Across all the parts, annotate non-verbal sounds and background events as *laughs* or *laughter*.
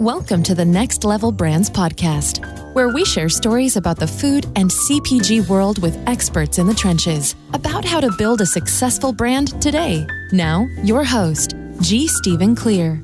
Welcome to the Next Level Brands podcast, where we share stories about the food and CPG world with experts in the trenches about how to build a successful brand today. Now, your host, G. Stephen Clear.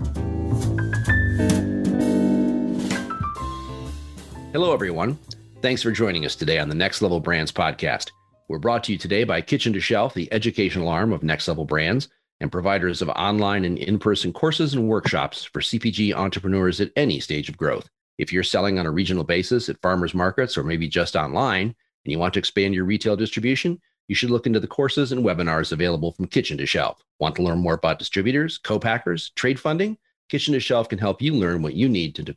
Hello, everyone. Thanks for joining us today on the Next Level Brands podcast. We're brought to you today by Kitchen to Shelf, the educational arm of Next Level Brands and providers of online and in person courses and workshops for CPG entrepreneurs at any stage of growth. If you're selling on a regional basis at farmers markets or maybe just online and you want to expand your retail distribution, you should look into the courses and webinars available from Kitchen to Shelf. Want to learn more about distributors, co-packers, trade funding? Kitchen to Shelf can help you learn what you need to,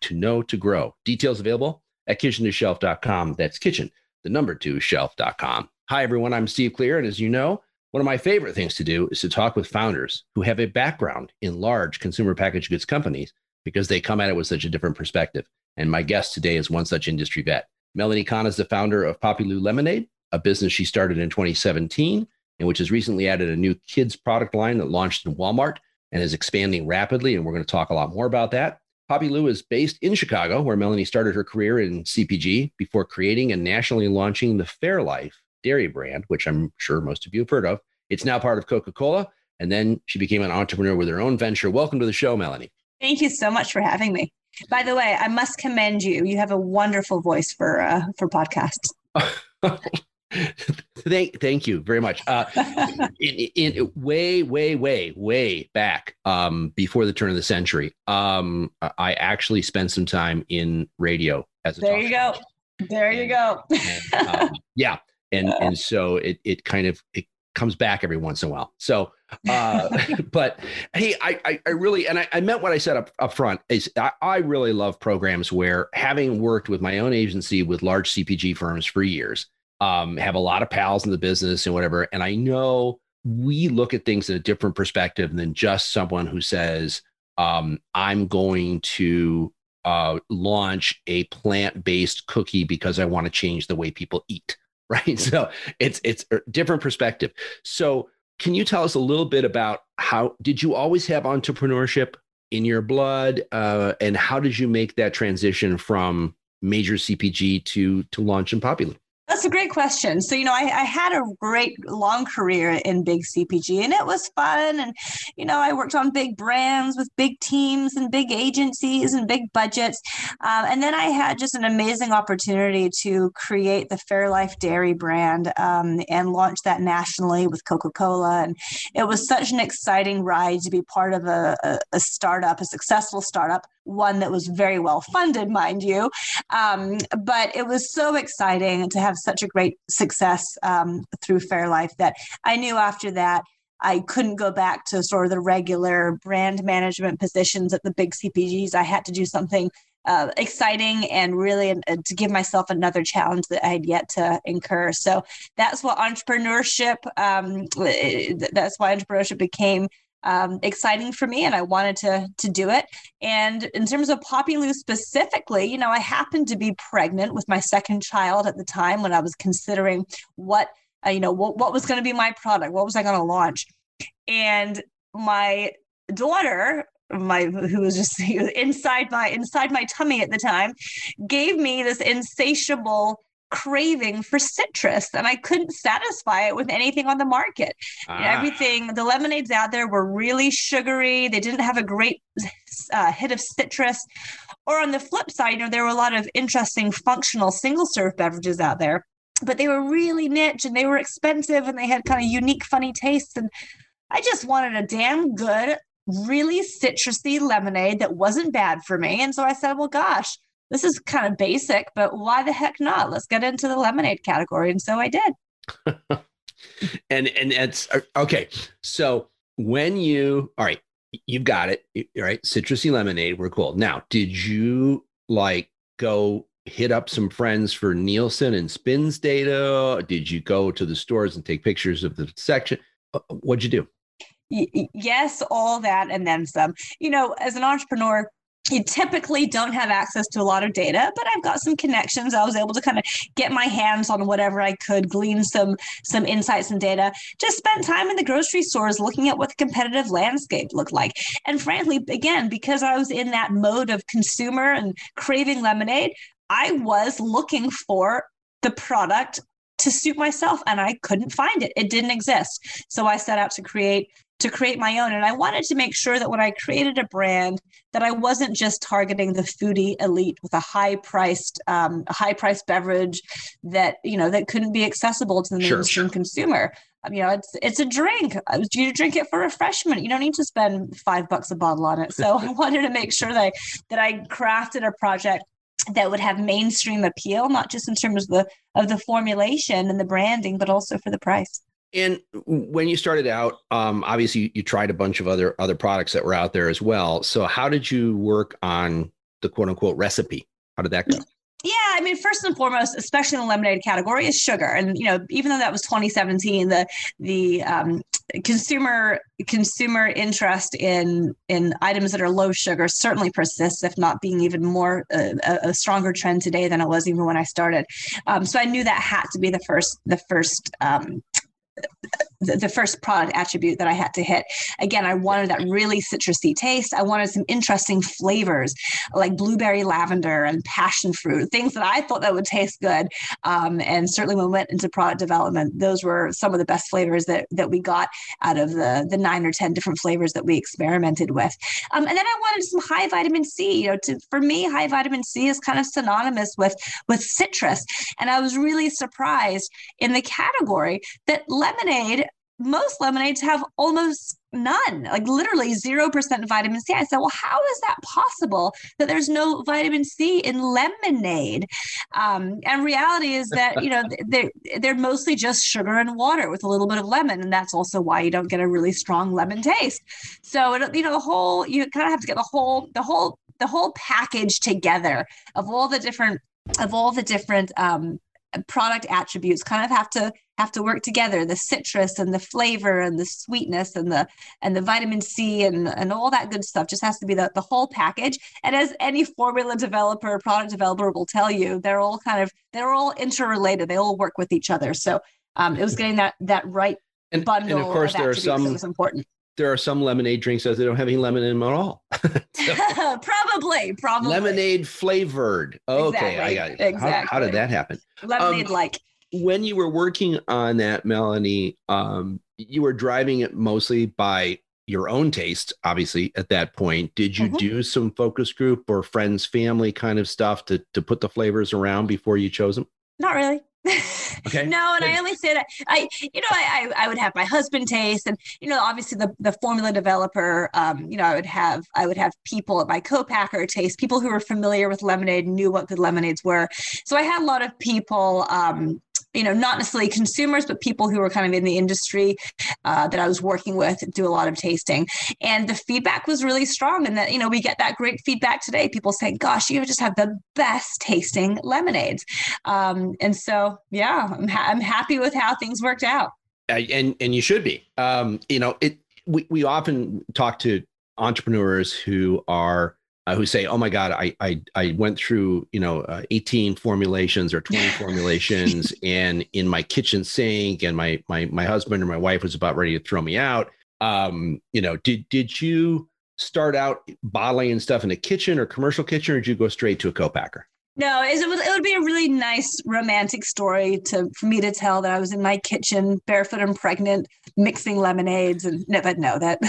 to know to grow. Details available at kitchen2shelf.com. That's kitchen, the number two shelf.com. Hi, everyone. I'm Steve Clear. And as you know, one of my favorite things to do is to talk with founders who have a background in large consumer packaged goods companies because they come at it with such a different perspective. And my guest today is one such industry vet. Melanie Kahn is the founder of Poppilu Lemonade, a business she started in 2017 and which has recently added a new kids product line that launched in Walmart and is expanding rapidly. And we're going to talk a lot more about that. Poppilu is based in Chicago, where Melanie started her career in CPG before creating and nationally launching the Fairlife dairy brand, which I'm sure most of you have heard of. It's now part of Coca Cola. And then she became an entrepreneur with her own venture. Welcome to the show, Melanie. Thank you so much for having me. By the way, I must commend you. You have a wonderful voice for uh, for podcasts. *laughs* *laughs* thank, thank you very much. Uh, *laughs* in, in, way, way, way, way back um, before the turn of the century, um, I actually spent some time in radio as a. There you go. There you go. and, um, yeah, and and so it it kind of it comes back every once in a while. So, uh, *laughs* but hey, I, I, I, really, and I, I meant what I said up, up front is I, I really love programs where having worked with my own agency with large CPG firms for years, um, have a lot of pals in the business and whatever. And I know we look at things in a different perspective than just someone who says, um, I'm going to uh, launch a plant based cookie because I want to change the way people eat right? *laughs* So it's it's a different perspective. So can you tell us a little bit about how did you always have entrepreneurship in your blood, uh, and how did you make that transition from major CPG to to launch in Poppilu? That's a great question. So, you know, I, I, had a great long career in big CPG and it was fun. And, you know, I worked on big brands with big teams and big agencies and big budgets. Um, and then I had just an amazing opportunity to create the Fairlife Dairy brand um, and launch that nationally with Coca Cola. And it was such an exciting ride to be part of a, a, a startup, a successful startup one that was very well funded, mind you. Um, but it was so exciting to have such a great success um, through Fairlife that I knew after that I couldn't go back to sort of the regular brand management positions at the big CPGs. I had to do something uh, exciting and really uh, to give myself another challenge that I had yet to incur. So that's what entrepreneurship. Um, that's why entrepreneurship became um, exciting for me and I wanted to to do it. And in terms of Poppilu specifically, you know, I happened to be pregnant with my second child at the time when I was considering what uh, you know what, what was going to be my product, what was I going to launch, and my daughter my who was just *laughs* inside my inside my tummy at the time gave me this insatiable craving for citrus and I couldn't satisfy it with anything on the market. Ah. Everything, the lemonades out there were really sugary. They didn't have a great uh, hit of citrus. Or on the flip side, you know, there were a lot of interesting functional single serve beverages out there, but they were really niche and they were expensive and they had kind of unique, funny tastes. And I just wanted a damn good, really citrusy lemonade that wasn't bad for me. And so I said, well, gosh, this is kind of basic, but why the heck not? Let's get into the lemonade category. And so I did. *laughs* and and it's uh, okay. So when you all right, you've got it. All right, citrusy lemonade. We're cool. Now, did you like go hit up some friends for Nielsen and SPINS data? Did you go to the stores and take pictures of the section? Uh, what'd you do? yes, all that and then some. You know, as an entrepreneur, you typically don't have access to a lot of data but i've got some connections i was able to kind of get my hands on whatever i could glean some some insights and data just spent time in the grocery stores looking at what the competitive landscape looked like and frankly again because i was in that mode of consumer and craving lemonade i was looking for the product to suit myself and I couldn't find it. It didn't exist. So I set out to create to create my own. And I wanted to make sure that when I created a brand, that I wasn't just targeting the foodie elite with a high priced, um, high priced beverage that you know that couldn't be accessible to the mainstream sure. consumer. Um, you know, it's it's a drink. Uh, you drink it for refreshment. You don't need to spend five bucks a bottle on it. So *laughs* I wanted to make sure that I, that I crafted a project that would have mainstream appeal, not just in terms of the of the formulation and the branding, but also for the price. And when you started out, um, obviously you tried a bunch of other other products that were out there as well. So how did you work on the quote unquote recipe? How did that go? Yeah, I mean, first and foremost, especially in the lemonade category, is sugar. And you know, even though that was 2017, the the um, consumer consumer interest in in items that are low sugar certainly persists, if not being even more uh, a, a, stronger trend today than it was even when I started. Um, so I knew that had to be the first the first um, the, first product attribute that I had to hit. Again, I wanted that really citrusy taste. I wanted some interesting flavors like blueberry lavender and passion fruit, things that I thought that would taste good. Um, and certainly when we went into product development, those were some of the best flavors that, that we got out of the, the nine or 10 different flavors that we experimented with. Um, and then I wanted some high vitamin C. You know, to, for me, high vitamin C is kind of synonymous with, with citrus. And I was really surprised in the category that lemonade most lemonades have almost none, like literally 0% vitamin C. I said, well, how is that possible that there's no vitamin C in lemonade? Um, and reality is that, you know, they're, they're mostly just sugar and water with a little bit of lemon. And that's also why you don't get a really strong lemon taste. So, it, you know, the whole, you kind of have to get the whole, the whole, the whole package together of all the different, of all the different, um, product attributes kind of have to have to work together. The citrus and the flavor and the sweetness and the and the vitamin c and and all that good stuff just has to be the, the whole package. And as any formula developer product developer will tell you they're all kind of they're all interrelated. They all work with each other. So um, it was getting that that right and, bundle and of course of there are some important there are some lemonade drinks that they don't have any lemon in them at all. *laughs* so, *laughs* probably, probably lemonade flavored. Okay, exactly. I got it. Exactly. How, how, did that happen? Lemonade um, like. When you were working on that, Melanie, um, you were driving it mostly by your own taste, obviously, at that point. Did you mm-hmm. do some focus group or friends, family kind of stuff to to put the flavors around before you chose them? Not really. Okay. no, and I only say that I, you know, I, I, I would have my husband taste, and you know, obviously the the formula developer, um, you know, I would have I would have people at my co-packer taste, people who were familiar with lemonade, knew what good lemonades were. So I had a lot of people, um, you know, not necessarily consumers, but people who were kind of in the industry uh, that I was working with do a lot of tasting. And the feedback was really strong. And that, you know, we get that great feedback today. People saying, gosh, you just have the best tasting lemonades. Um, and so, yeah, I'm, ha- I'm happy with how things worked out. and, and you should be, um, you know, it, we, we often talk to entrepreneurs who are uh, who say, "Oh my God, I I I went through you know uh, 18 formulations or 20 *laughs* formulations, and in my kitchen sink, and my my my husband or my wife was about ready to throw me out." Um, you know, did did you start out bottling stuff in a kitchen or commercial kitchen, or did you go straight to a co-packer? No, it would it would be a really nice romantic story to for me to tell that I was in my kitchen, barefoot and pregnant, mixing lemonades, and no, but no, *laughs* that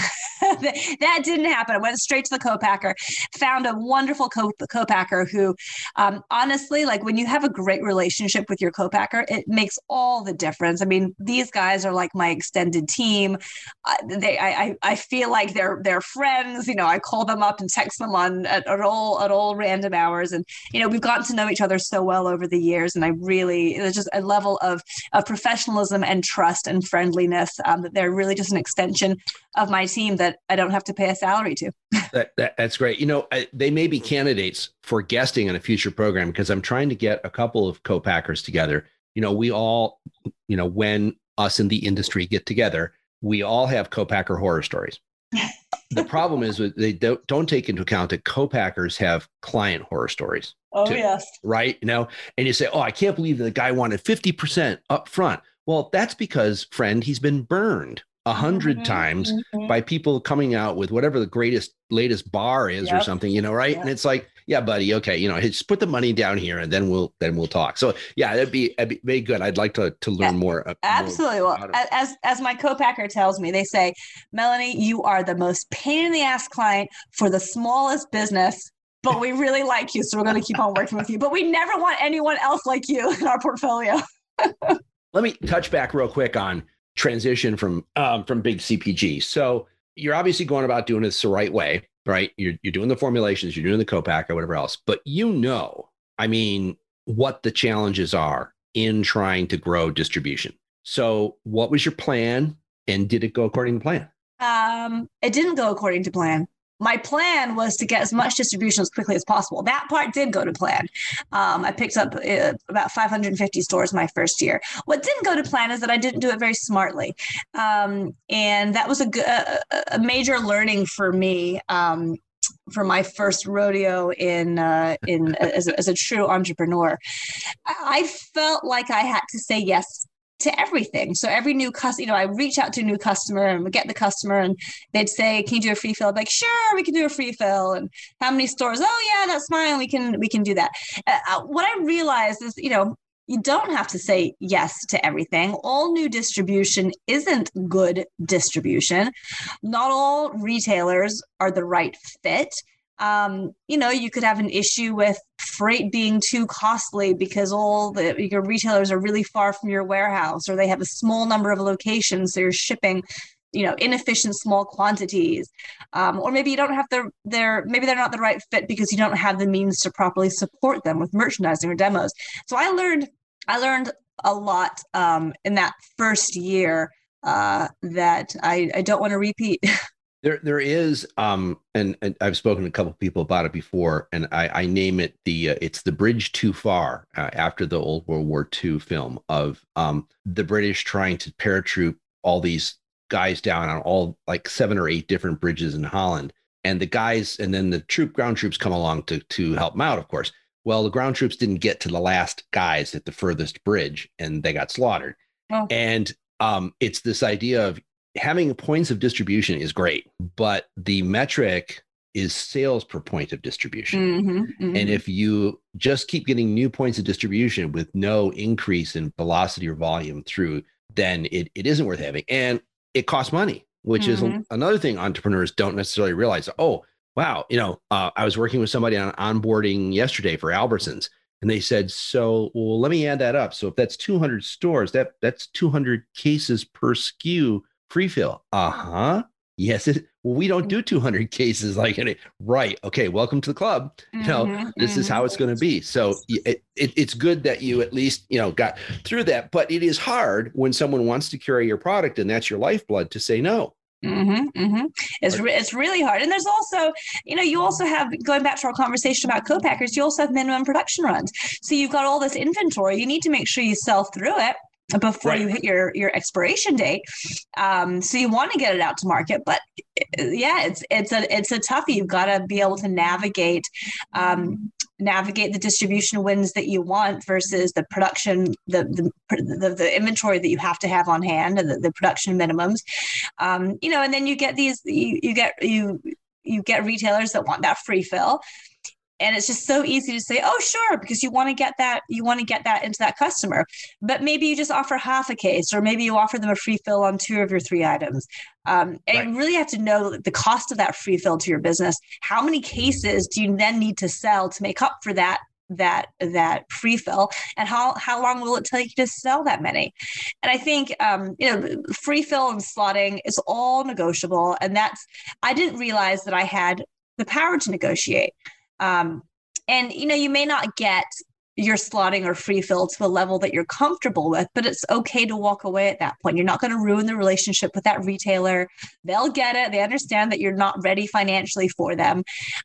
that didn't happen. I went straight to the co-packer, found a wonderful co- co-packer who, um, honestly, like when you have a great relationship with your co-packer, it makes all the difference. I mean, these guys are like my extended team. Uh, they, I, I, feel like they're they're friends. You know, I call them up and text them on at, at all at all random hours, and you know, we've got gotten to know each other so well over the years, and I really there's just a level of of professionalism and trust and friendliness um, that they're really just an extension of my team that I don't have to pay a salary to. *laughs* that, that, that's great. You know, I, they may be candidates for guesting on a future program because I'm trying to get a couple of co-packers together. You know, we all, you know, when us in the industry get together, we all have co-packer horror stories. *laughs* the problem is that they don't, don't take into account that co-packers have client horror stories. Oh too, yes. Right. You know, and you say, Oh, I can't believe the guy wanted 50% up front. Well, that's because, friend, he's been burned a 100 mm-hmm, times mm-hmm. by people coming out with whatever the greatest latest bar is yep. or something, you know, right? Yep. And it's like, yeah, buddy, okay, you know, just put the money down here and then we'll then we'll talk. So yeah, that'd be, that'd be very good. I'd like to to learn more. Uh, Absolutely. More well, as as my co-packer tells me, they say, Melanie, you are the most pain in the ass client for the smallest business. But we really like you, so we're going to keep on working with you. But we never want anyone else like you in our portfolio. *laughs* Let me touch back real quick on transition from um, from big CPG. So you're obviously going about doing this the right way, right? You're you're doing the formulations, you're doing the co-pack or whatever else, but you know, I mean, what the challenges are in trying to grow distribution. So, what was your plan, and did it go according to plan? Um, it didn't go according to plan my plan was to get as much distribution as quickly as possible. That part did go to plan. Um, I picked up uh, about 550 stores my first year. What didn't go to plan is that I didn't do it very smartly, um, and that was a, major learning for me. Um, for my first rodeo in uh, in as as a true entrepreneur, I felt like I had to say yes to everything. So every new customer, you know, I reach out to a new customer and we get the customer and they'd say, "Can you do a free fill?" I'm like, "Sure, we can do a free fill." And how many stores? Oh yeah, that's fine. We can we can do that. Uh, uh, what I realized is, you know, you don't have to say yes to everything. All new distribution isn't good distribution. Not all retailers are the right fit um, you know, you could have an issue with freight being too costly because all the your retailers are really far from your warehouse, or they have a small number of locations, so you're shipping, you know, inefficient small quantities, um, or maybe you don't have the they're maybe they're not the right fit because you don't have the means to properly support them with merchandising or demos. So I learned I learned a lot um, in that first year uh, that I, I don't want to repeat. *laughs* There, there is, um, and, and I've spoken to a couple people about it before, and I, I name it the uh, it's the bridge too far uh, after the old World War II film of um, the British trying to paratroop all these guys down on all like seven or eight different bridges in Holland, and the guys, and then the troop ground troops come along to to help them out, of course. Well, the ground troops didn't get to the last guys at the furthest bridge, and they got slaughtered. Oh. And um, it's this idea of having points of distribution is great, but the metric is sales per point of distribution. Mm-hmm, mm-hmm. And if you just keep getting new points of distribution with no increase in velocity or volume through, then it, it isn't worth having. And it costs money, which mm-hmm. is another thing entrepreneurs don't necessarily realize. Oh, wow. You know, uh, I was working with somebody on onboarding yesterday for Albertsons. And they said, so well, let me add that up. So if that's 200 stores, that that's 200 cases per SKU free fill. Uh huh. Yes. It, well, we don't do 200 cases like it. Right. Okay. Welcome to the club. Mm-hmm, you know, mm-hmm, this mm-hmm. is how it's going to be. So it, it, it's good that you at least, you know, got through that. But it is hard when someone wants to carry your product and that's your lifeblood to say no. Mm-hmm, mm-hmm. It's re- it's really hard, and there's also, you know, you also have going back to our conversation about co-packers. You also have minimum production runs, so you've got all this inventory. You need to make sure you sell through it before right. you hit your your expiration date. Um, so you want to get it out to market, but yeah, it's it's a it's a toughie. You've got to be able to navigate um, navigate the distribution wins that you want versus the production the the, the, the inventory that you have to have on hand and the, the production minimums. Um, you know, and then you get these you, you get you you get retailers that want that free fill and it's just so easy to say oh sure because you want to get that you want to get that into that customer. But maybe you just offer half a case or maybe you offer them a free fill on two of your three items. Um, and right. you really have to know the cost of that free fill to your business. How many cases do you then need to sell to make up for that that that free fill? And how how long will it take you to sell that many? And i think um, you know free fill and slotting is all negotiable. And that's i didn't realize that i had the power to negotiate um, and you know, you may not get your slotting or free fill to a level that you're comfortable with, but it's okay to walk away at that point. You're not going to ruin the relationship with that retailer. They'll get it. They understand that you're not ready financially for them.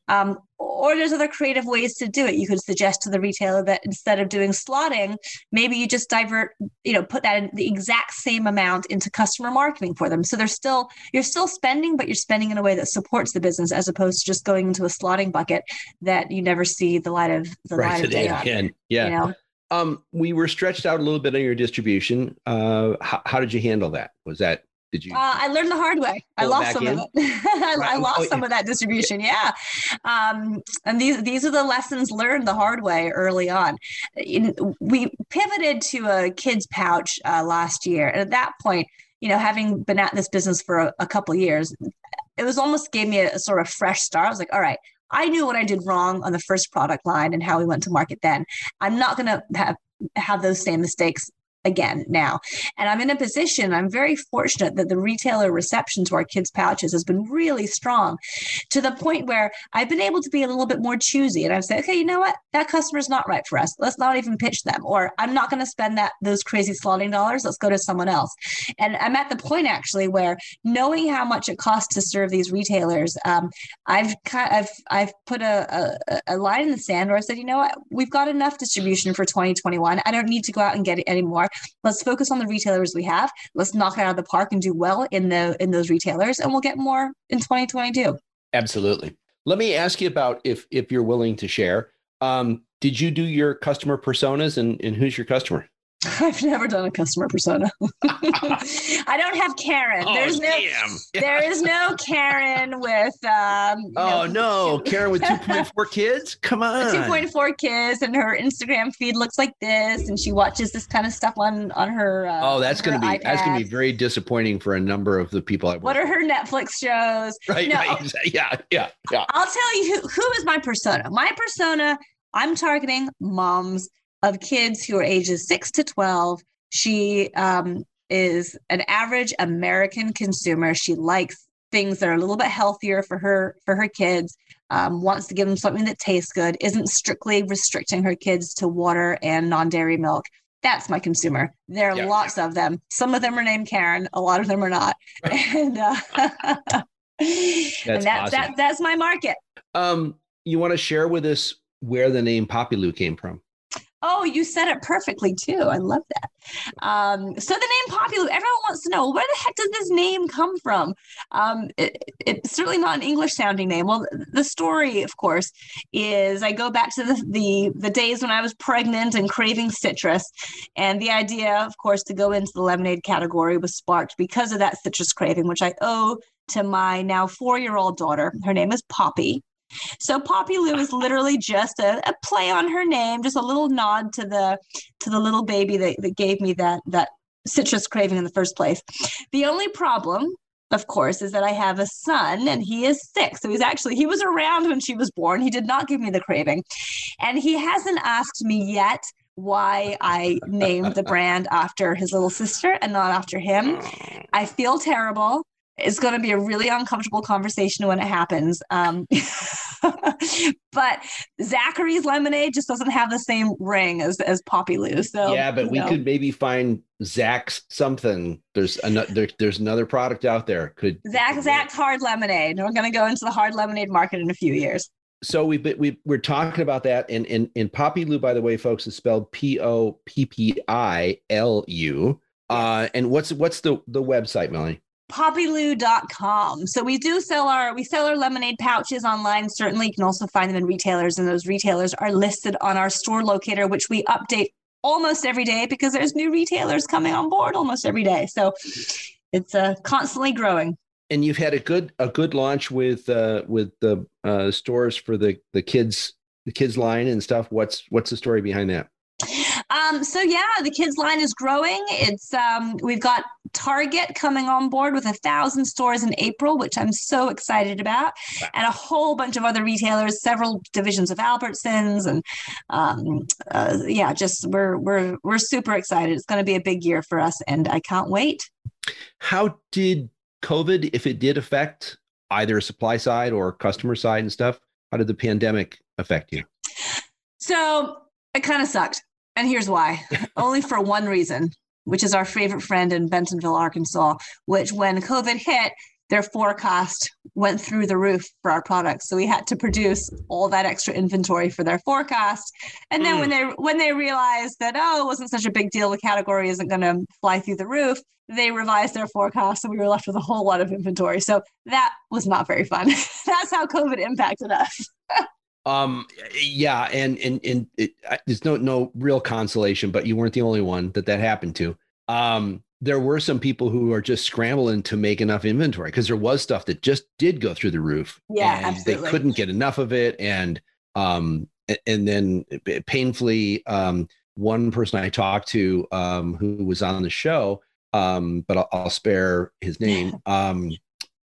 Um, or there's other creative ways to do it. You could suggest to the retailer that instead of doing slotting, maybe you just divert, you know, put that in the exact same amount into customer marketing for them. So they're still you're still spending, but you're spending in a way that supports the business as opposed to just going into a slotting bucket that you never see the light of the right, light of day on. Yeah. You know? Um, we were stretched out a little bit on your distribution. Uh, how, how did you handle that? Was that did you? Uh, I learned the hard way. I lost some in? of it. *laughs* I, right. I, lost oh, some of that distribution. Yeah, um, and these these are the lessons learned the hard way early on. In, we pivoted to a kids pouch uh, last year, and at that point, you know, having been at this business for a, a couple years, it was almost gave me a, a sort of fresh start. I was like, all right, I knew what I did wrong on the first product line and how we went to market then. I'm not going to have have those same mistakes again now. And I'm in a position, I'm very fortunate that the retailer reception to our kids' pouches has been really strong to the point where I've been able to be a little bit more choosy. And I've said, okay, you know what? That customer's not right for us. Let's not even pitch them. Or I'm not going to spend that those crazy slotting dollars. Let's go to someone else. And I'm at the point actually where knowing how much it costs to serve these retailers, um, I've kind I've I've put a, a, a line in the sand where I said, you know what, we've got enough distribution for 2021. I don't need to go out and get it anymore. Let's focus on the retailers we have. Let's knock it out of the park and do well in the in those retailers, and we'll get more in 2022. Absolutely. Let me ask you about if if you're willing to share. Um, did you do your customer personas and, and who's your customer? *laughs* I've never done a customer persona. *laughs* I don't have Karen. Oh, There's no damn. *laughs* there is no Karen with um Oh know, no, Karen with 2.4 kids? Come on. 2.4 kids and her Instagram feed looks like this and she watches this kind of stuff on on her uh, Oh, that's going to be iPad. that's going to be very disappointing for a number of the people I What are her Netflix shows? Right, no, right. Yeah, yeah, yeah. I'll tell you who, who is my persona. My persona I'm targeting moms of kids who are ages six to 12. She um, is an average American consumer. She likes things that are a little bit healthier for her for her kids. Um, wants to give them something that tastes good. Isn't strictly restricting her kids to water and non-dairy milk. That's my consumer. There are lots of them. Some of them are named Karen. A lot of them are not. *laughs* and uh, that's and that, awesome. that that's my market. Um, you want to share with us where the name Poppilu came from? Oh, you said it perfectly too. I love that. Um, so the name Poppy everyone wants to know where the heck does this name come from? Um, it, it's certainly not an English sounding name. Well, the story, of course, is I go back to the, the the days when I was pregnant and craving citrus, and the idea, of course, to go into the lemonade category was sparked because of that citrus craving, which I owe to my now four year old daughter. Her name is Poppy. So Poppilu is *laughs* literally just a, a, play on her name, just a little nod to the to the little baby that, that gave me that that citrus craving in the first place. The only problem, of course, is that I have a son and he is six. So he's actually he was around when she was born. He did not give me the craving. And he hasn't asked me yet why I named the *laughs* brand after his little sister and not after him. I feel terrible it's going to be a really uncomfortable conversation when it happens. Um, *laughs* but Zachary's lemonade just doesn't have the same ring as, as Poppilu. So yeah, but we know. could maybe find Zach's something. There's another there, there's another product out there. Could Zach Zach's hard lemonade. We're going to go into the hard lemonade market in a few years. So we've we we're talking about that, and and and Poppilu, by the way, folks, is spelled P O P P I L U. Uh, and what's what's the the website, Melanie? poppilu.com. So we do sell our we sell our lemonade pouches online. Certainly, you can also find them in retailers, and those retailers are listed on our store locator, which we update almost every day because there's new retailers coming on board almost every day. So it's uh, constantly growing. And you've had a good a good launch with uh, with the uh, stores for the the kids the kids line and stuff. What's what's the story behind that? Um, so yeah, the kids line is growing. It's um, we've got Target coming on board with a thousand stores in April, which I'm so excited about, and a whole bunch of other retailers, several divisions of Albertsons, and um, uh, yeah, just we're we're we're super excited. It's going to be a big year for us, and I can't wait. How did COVID, if it did affect either supply side or customer side and stuff, how did the pandemic affect you? So it kind of sucked. And here's why *laughs* only for one reason, which is our favorite friend in Bentonville, Arkansas, which when COVID hit, their forecast went through the roof for our products. So we had to produce all that extra inventory for their forecast. And then mm. when they when they realized that oh, it wasn't such a big deal, the category isn't going to fly through the roof, they revised their forecast and we were left with a whole lot of inventory. So that was not very fun. *laughs* That's how COVID impacted us. Um yeah and and and it, there's no no real consolation but you weren't the only one that that happened to um there were some people who are just scrambling to make enough inventory because there was stuff that just did go through the roof. Yeah, and absolutely. they couldn't get enough of it, and um, and then painfully, um, one person I talked to um, who was on the show, um, but I'll, I'll spare his name. *laughs* Um,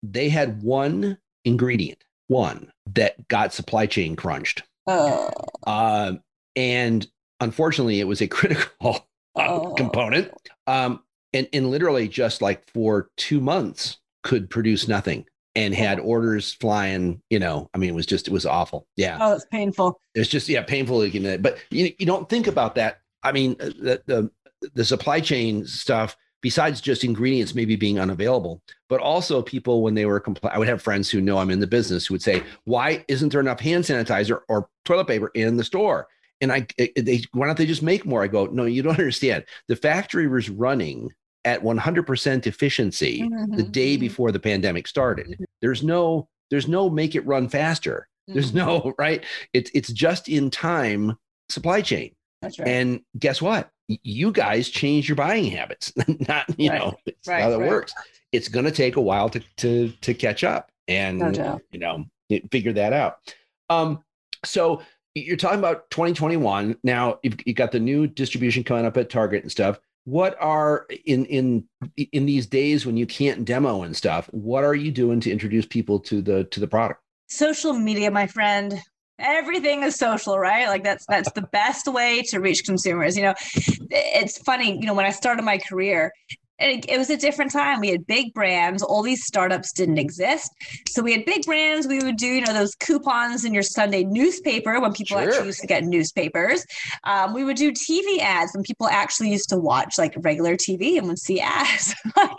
they had one ingredient, one that got supply chain crunched, uh. Uh, and unfortunately, it was a *laughs* critical. Uh, component. Um, and and literally just like for two months could produce nothing and had orders flying you know i mean it was just it was awful. Yeah. Oh it's painful. It's just yeah painful but you, you don't think about that. I mean uh, the, the the supply chain stuff besides just ingredients maybe being unavailable but also people when they were compl- i would have friends who know i'm in the business who would say why isn't there enough hand sanitizer or toilet paper in the store and i they why don't they just make more i go no you don't *laughs* understand the factory was running at 100% efficiency mm-hmm. the day mm-hmm. before the pandemic started. Mm-hmm. There's no there's no make it run faster. There's mm-hmm. no *laughs* right. It's it's just in time supply chain. That's right. And guess what? You guys change your buying habits. *laughs* Not you right. know right. how that right. works. It's going to take a while to to to catch up and no you know figure that out. Um, so you're talking about 2021 now. You've, you've got the new distribution coming up at Target and stuff what are in in in these days when you can't demo and stuff what are you doing to introduce people to the to the product social media my friend everything is social right like that's that's the best way to reach consumers you know it's funny you know when i started my career it, it, was a different time. We had big brands. All these startups didn't exist. So we had big brands. We would do, you know, those coupons in your Sunday newspaper when people sure. actually used to get newspapers. Um, we would do TV ads when people actually used to watch like regular TV and would see ads. *laughs* like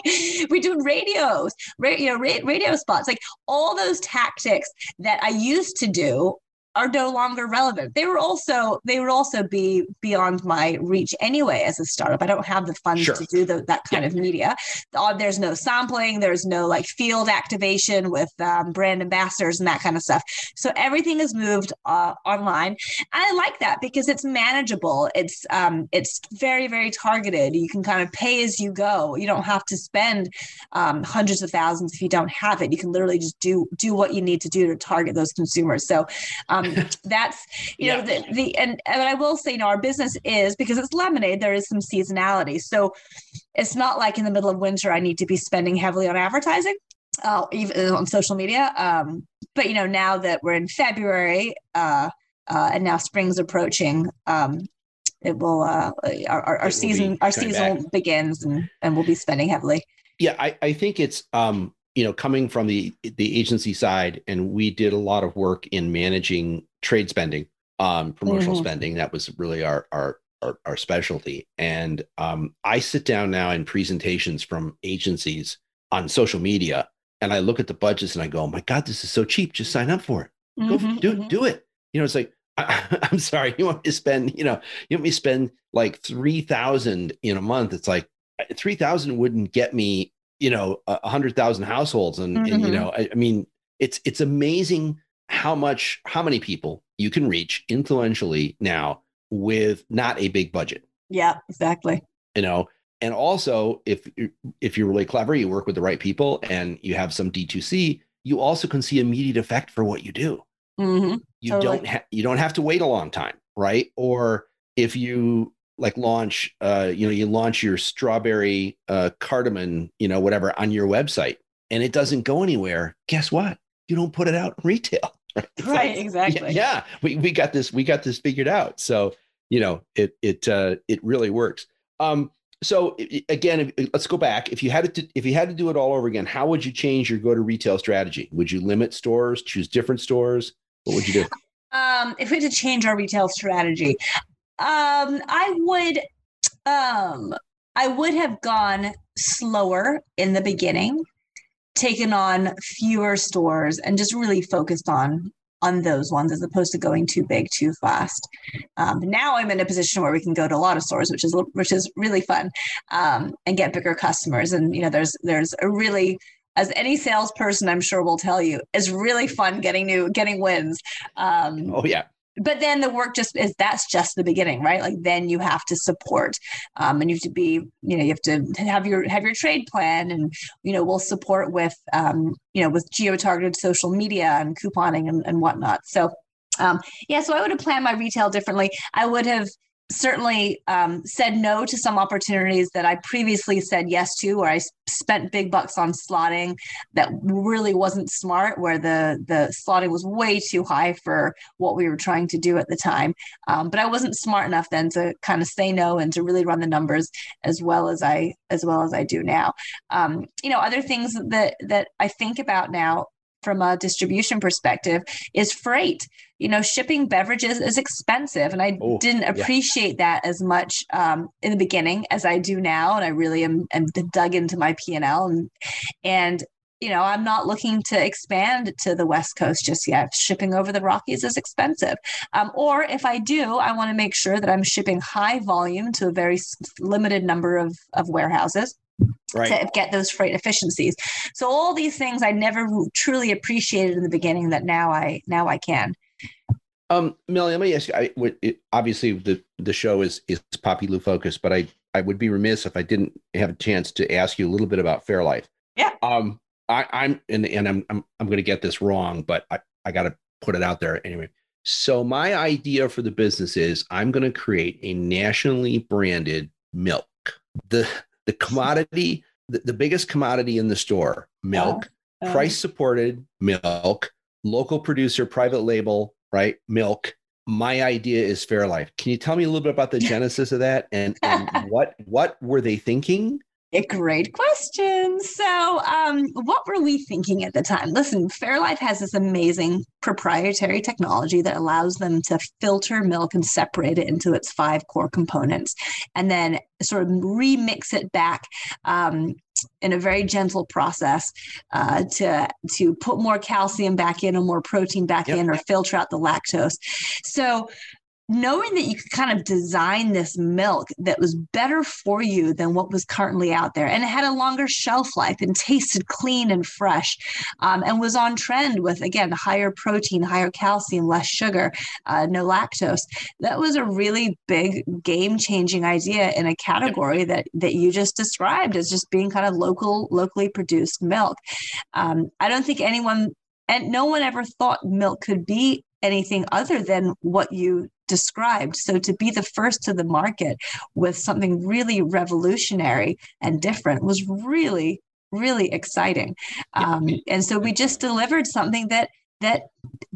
we do radios, ra- you know, ra- radio spots, like all those tactics that I used to do are no longer relevant. They were also they would also be beyond my reach anyway as a startup. I don't have the funds sure. to do the, that kind yeah. of media. Uh, there's no sampling. There's no like field activation with um, brand ambassadors and that kind of stuff. So everything is moved uh, online. I like that because it's manageable. It's um, it's very very targeted. You can kind of pay as you go. You don't have to spend um, hundreds of thousands if you don't have it. You can literally just do do what you need to do to target those consumers. So. Um, um, *laughs* that's you yeah. know the, the and, and I will say, you know, our business is because it's lemonade. There is some seasonality, so it's not like in the middle of winter I need to be spending heavily on advertising, uh, even on social media. Um, but you know, now that we're in February uh, uh, and now spring's approaching, um, it will uh, our, our, our season our season begins and, and we'll be spending heavily. Yeah, I, I think it's um you know coming from the the agency side and we did a lot of work in managing trade spending um promotional mm-hmm. spending. That was really our our our, our specialty. And um i sit down now in presentations from agencies on social media and i look at the budgets and i go oh my god this is so cheap. Just sign up for it. Go mm-hmm, do mm-hmm. do it. You know it's like *laughs* I, am sorry you want me to spend you know you want me to spend like 3000 in a month? It's like 3000 wouldn't get me you know a hundred thousand households and, mm-hmm. and you mm-hmm. know I, I, mean it's it's amazing how much how many people you can reach influentially now with not a big budget yeah exactly you know and also if if you're really clever you work with the right people and you have some d2c you also can see immediate effect for what you do mm-hmm. you totally. don't ha- you don't have to wait a long time right or if you like launch uh you know you launch your strawberry uh cardamom you know whatever on your website and it doesn't go anywhere guess what? You don't put it out in retail. *laughs* Right, right exactly yeah, yeah, we, we got this we got this figured out. So you know it it uh it really works. Um so again let's go back. If you had to if you had to do it all over again how would you change your go to retail strategy? Would you limit stores choose different stores? What would you do? *laughs* Um, if we had to change our retail strategy, um, I would um I would have gone slower in the beginning taken on fewer stores and just really focused on on those ones as opposed to going too big too fast. Um, now I'm in a position where we can go to a lot of stores, which is which is really fun, um, and get bigger customers. And you know, there's there's a really as any salesperson I'm sure will tell you, is really fun getting new getting wins. Um, oh yeah but then the work just is that's just the beginning right? Like then you have to support um, and you have to be you know you have to have your have your trade plan and you know we'll support with um, you know with geo targeted social media and couponing and, and whatnot. So um, yeah so i would have planned my retail differently. I would have certainly um, said no to some opportunities that I previously said yes to, where I spent big bucks on slotting that really wasn't smart, where the the slotting was way too high for what we were trying to do at the time. Um, but I wasn't smart enough then to kind of say no and to really run the numbers as well as I as well as I do now. Um, you know, other things that that I think about now from a distribution perspective is freight. You know, shipping beverages is expensive, and I oh, didn't appreciate yeah. that as much um, in the beginning as I do now. And I really am, am dug into my P and L, and and you know, I'm not looking to expand to the West Coast just yet. Shipping over the Rockies is expensive. Um, or if I do, I want to make sure that I'm shipping high volume to a very limited number of, of warehouses right. to get those freight efficiencies. So all these things I never truly appreciated in the beginning that now I now I can. Um, Melanie, let me ask you. I, it, obviously, the the show is is Poppilu focused, but I I would be remiss if I didn't have a chance to ask you a little bit about Fairlife. Yeah. Um, I, I'm and and I'm I'm I'm going to get this wrong, but I I got to put it out there anyway. So my idea for the business is I'm going to create a nationally branded milk. The the commodity, the, the biggest commodity in the store, milk, uh, uh. oh, oh. price supported milk, local producer, private label, right? Milk. My idea is Fairlife. Can you tell me a little bit about the *laughs* genesis of that and, and *laughs* what what were they thinking? A great question. So, um, what were we thinking at the time? Listen, Fairlife has this amazing proprietary technology that allows them to filter milk and separate it into its five core components, and then sort of remix it back um, in a very gentle process uh, to to put more calcium back in or more protein back yep. in or filter out the lactose. So knowing that you could kind of design this milk that was better for you than what was currently out there and it had a longer shelf life and tasted clean and fresh um, and was on trend with again higher protein higher calcium less sugar uh, no lactose that was a really big game changing idea in a category that that you just described as just being kind of local locally produced milk. Um, i don't think anyone and no one ever thought milk could be anything other than what you described. So to be the first to the market with something really revolutionary and different was really, really exciting. Um, and so we just delivered something that that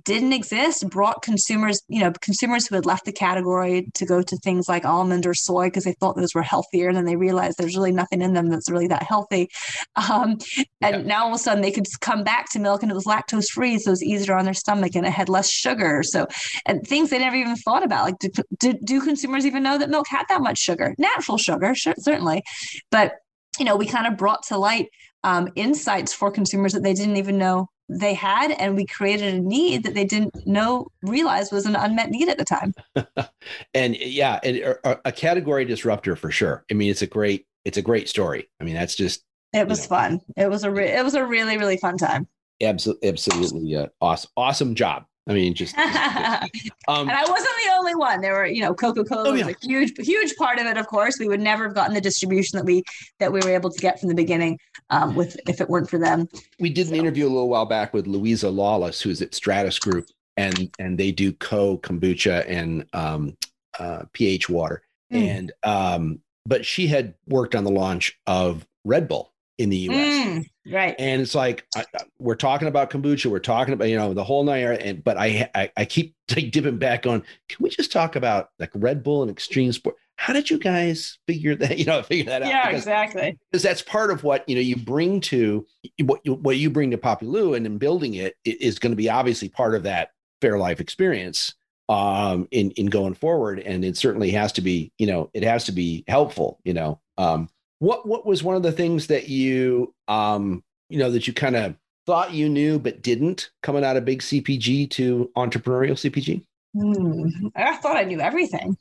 didn't exist brought consumers you know consumers who had left the category to go to things like almond or soy because they thought those were healthier and then they realized there's really nothing in them that's really that healthy. Um, and yeah. now all of a sudden they could come back to milk and it was lactose free so it was easier on their stomach and it had less sugar. So and things they never even thought about like do, do, do consumers even know that milk had that much sugar? Natural sugar sure, certainly. But you know we kind of brought to light um, insights for consumers that they didn't even know they had and we created a need that they didn't know realize was an unmet need at the time *laughs* and yeah and a, a, category disruptor for sure i mean it's a great it's a great story i mean that's just it was know. fun it was a re- it was a really really fun time absolutely absolutely uh, awesome awesome job I mean, *laughs* just. um, and I wasn't the only one. There were, you know, Coca Cola oh, yeah. was a huge, huge part of it. Of course, we would never have gotten the distribution that we that we were able to get from the beginning, um, with if it weren't for them. We did so. an interview a little while back with Louisa Lawless, who's at Stratus Group, and and they do co kombucha and um, uh, pH water, mm. and um, but she had worked on the launch of Red Bull in the US. Mm, right. And it's like I, we're talking about kombucha, we're talking about you know the whole night, and but I I, I keep like dipping back on. Can we just talk about like Red Bull and extreme sport? How did you guys figure *laughs* that you know figure that out? Yeah, because, exactly. Because that's part of what you know you bring to what you, what you bring to Poppilu, and in building it is going to be obviously part of that Fairlife experience um in in going forward and it certainly has to be you know it has to be helpful you know um what what was one of the things that you um you know, that you kind of thought you knew but didn't coming out of big CPG to entrepreneurial CPG? Hmm. I thought I knew everything.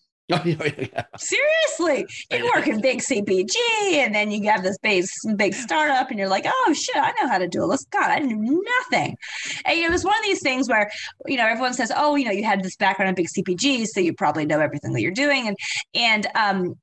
Yeah. Seriously, you work in big CPG, and then you have this big, big startup, and you're like, "Oh shit, I know how to do this." God, I knew nothing. And it was one of these things where, you know, everyone says, "Oh, you know, you had this background in big CPG, so you probably know everything that you're doing." And and um,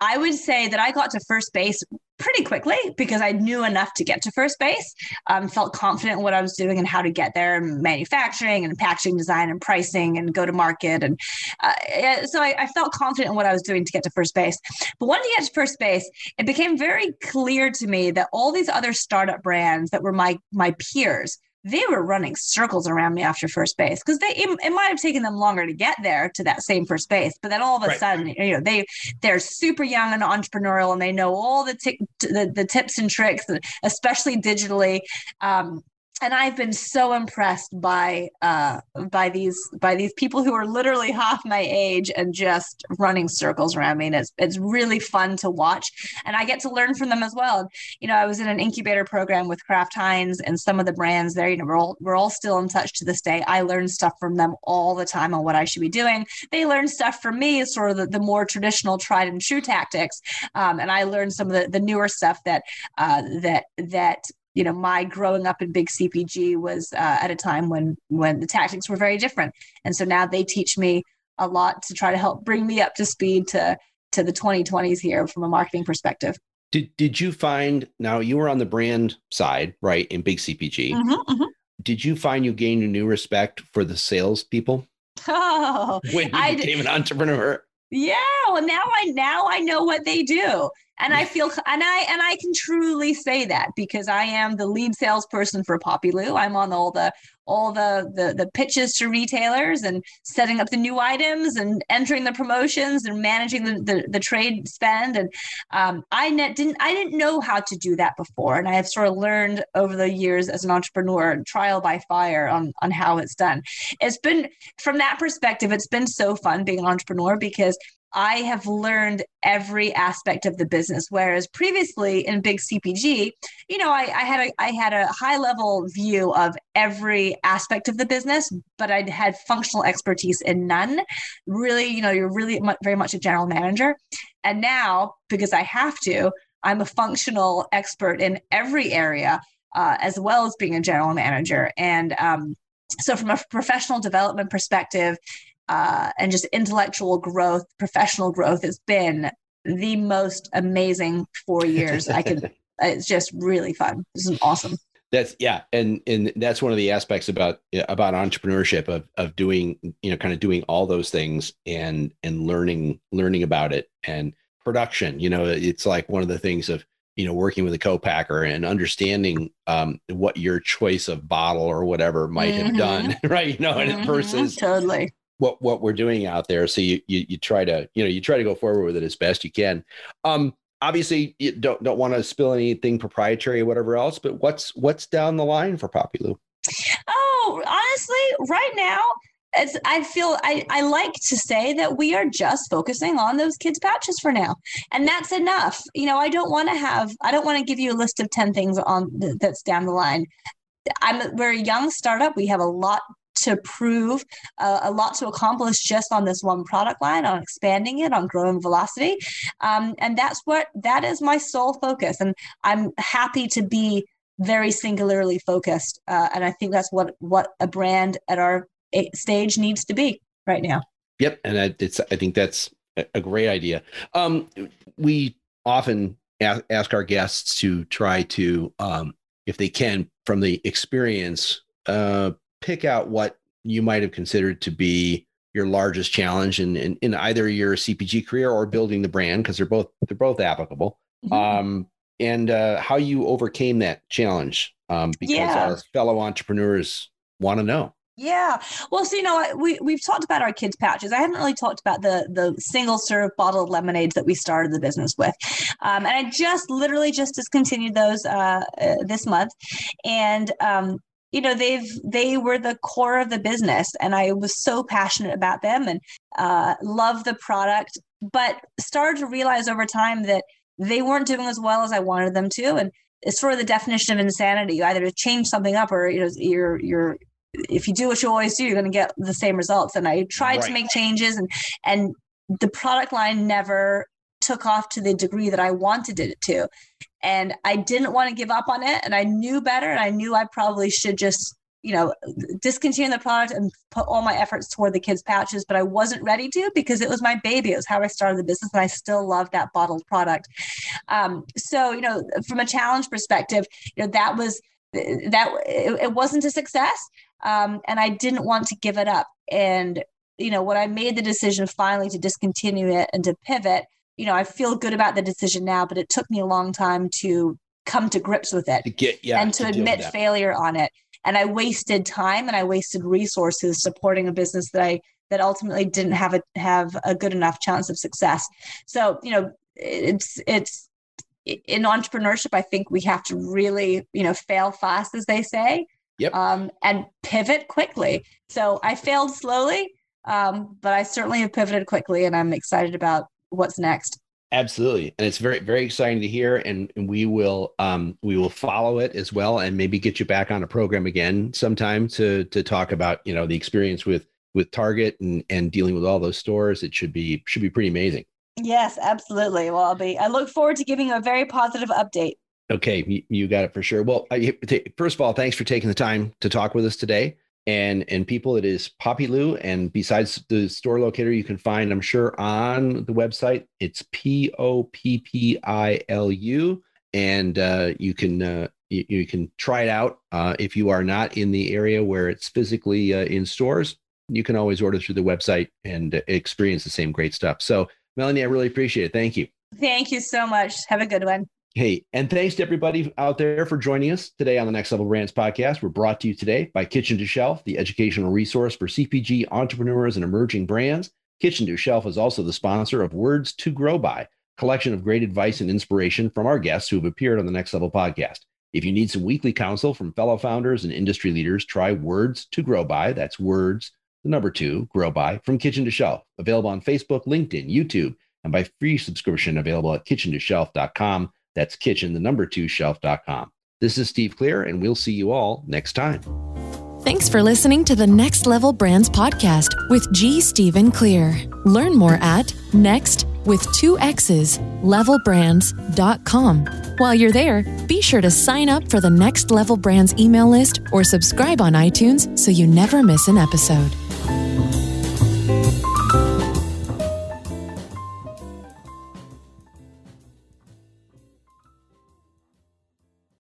I would say that I got to first base pretty quickly because I knew enough to get to first base, um, felt confident in what I was doing and how to get there, and manufacturing and packaging design and pricing and go to market. And uh, so I, I, felt confident in what I was doing to get to first base. But once you get to first base, it became very clear to me that all these other startup brands that were my my peers they were running circles around me after first base because they it, it, might have taken them longer to get there to that same first base but then all of a right. sudden you know they they're super young and entrepreneurial and they know all the, t- the, the tips and tricks especially digitally um, and I've been so impressed by uh, by these by these people who are literally half my age and just running circles around me. And it's it's really fun to watch, and I get to learn from them as well. You know, I was in an incubator program with Kraft Heinz and some of the brands there. You know, we're all we're all still in touch to this day. I learn stuff from them all the time on what I should be doing. They learn stuff from me, sort of the, the more traditional, tried and true tactics, um, and I learned some of the, the newer stuff that uh, that that you know my growing up in big cpg was uh, at a time when when the tactics were very different. And so now they teach me a lot to try to help bring me up to speed to to the 2020s here from a marketing perspective. Did did you find now you were on the brand side right in big cpg mm-hmm, mm-hmm. did you find you gained a new respect for the salespeople oh when you I became did. an entrepreneur? Yeah well now i now i know what they do and i feel and i and i can truly say that because i am the lead salesperson for Poppilu i'm on all the all the, the the pitches to retailers and setting up the new items and entering the promotions and managing the the, the trade spend. And um, i net didn't i didn't know how to do that before. And i have sort of learned over the years as an entrepreneur trial by fire on on how it's done. It's been from that perspective it's been so fun being an entrepreneur because I have learned every aspect of the business. Whereas previously in big CPG, you know, I, I, had a I had a high level view of every aspect of the business, but I had functional expertise in none. Really, you know, you're really very much a general manager. And now, because I have to, I'm a functional expert in every area, uh, as well as being a general manager. And um, so, from a professional development perspective, uh, and just intellectual growth, professional growth has been the most amazing four years. I could, *laughs* it's just really fun. This is awesome. That's yeah, and and that's one of the aspects about about entrepreneurship of of doing you know kind of doing all those things and and learning learning about it and production. You know, it's like one of the things of you know working with a co-packer and understanding um, what your choice of bottle or whatever might mm-hmm. have done *laughs* right you know mm-hmm. versus totally what what we're doing out there. So you you you try to you know you try to go forward with it as best you can. Um, obviously you don't don't want to spill anything proprietary or whatever else, but what's what's down the line for Poppilu? Oh, honestly, right now. It's, I feel I, I like to say that we are just focusing on those kids pouches for now, and that's enough. You know, I don't want to have I don't want to give you a list of ten things on that's down the line. I'm we're a young startup. We have a lot to prove uh, a lot to accomplish just on this one product line on expanding it on growing velocity. Um, and that's what that is my sole focus. And i'm happy to be very singularly focused uh, and i think that's what what a brand at our stage needs to be right now. Yep and it's i think that's a great idea. Um, we often ask our guests to try to um, if they can from the experience uh, pick out what you might have considered to be your largest challenge in, in, in either your CPG career or building the brand, because they're both they're both applicable. Mm-hmm. Um, and uh, how you overcame that challenge, um, because yeah. our fellow entrepreneurs want to know. Yeah. Well, so you know, we we've talked about our kids pouches. I haven't really talked about the the single serve bottled lemonades that we started the business with, um, and I just literally just discontinued those uh, uh, this month, and um, you know they've they were the core of the business and i was so passionate about them and uh, love the product but started to realize over time that they weren't doing as well as i wanted them to and it's sort of the definition of insanity. You either change something up or you know you're you're if you do what you always do, you're going to get the same results. And I tried right. to make changes, and and the product line never took off to the degree that I wanted it to. And I didn't want to give up on it. And I knew better. And I knew I probably should just, you know, discontinue the product and put all my efforts toward the kids' pouches. But I wasn't ready to because it was my baby. It was how I started the business. And I still love that bottled product. Um, so, you know, from a challenge perspective, you know, that was that it, it wasn't a success. Um, and I didn't want to give it up. And you know, when I made the decision finally to discontinue it and to pivot, you know, I feel good about the decision now, but it took me a long time to come to grips with it to get, yeah, and to, to admit failure on it. And I wasted time and I wasted resources supporting a business that I that ultimately didn't have a have a good enough chance of success. So, you know, it's it's in entrepreneurship, I think we have to really, you know, fail fast, as they say, yep. um, and pivot quickly. So I failed slowly, um, but I certainly have pivoted quickly, and I'm excited about what's next. Absolutely, and it's very very exciting to hear, and, and we will um, we will follow it as well, and maybe get you back on a program again sometime to to talk about you know the experience with with Target and and dealing with all those stores. It should be should be pretty amazing. Yes, absolutely. Well, I'll be. I look forward to giving you a very positive update. Okay, you, got it for sure. Well, I, first of all, thanks for taking the time to talk with us today and and people it is Poppilu. And besides the store locator you can find i'm sure on the website it's p-o-p-p-i-l-u and uh, you can uh, you, you, can try it out uh, if you are not in the area where it's physically uh, in stores. You can always order through the website and experience the same great stuff. So melanie i really appreciate it. Thank you. Thank you so much. Have a good one Hey, and thanks to everybody out there for joining us today on the Next Level Brands podcast. We're brought to you today by Kitchen to Shelf, the educational resource for CPG entrepreneurs and emerging brands. Kitchen to Shelf is also the sponsor of Words to Grow By, collection of great advice and inspiration from our guests who have appeared on the Next Level podcast. If you need some weekly counsel from fellow founders and industry leaders, try Words to Grow By. That's words, the number two, grow by from Kitchen to Shelf. Available on Facebook, LinkedIn, YouTube, and by free subscription available at kitchentoshelf.com. That's kitchen, the number two shelf.com. This is Steve Clear, and we'll see you all next time. Thanks for listening to the Next Level Brands podcast with G. Stephen Clear. Learn more at next with two X's levelbrands.com. While you're there, be sure to sign up for the Next Level Brands email list or subscribe on iTunes so you never miss an episode.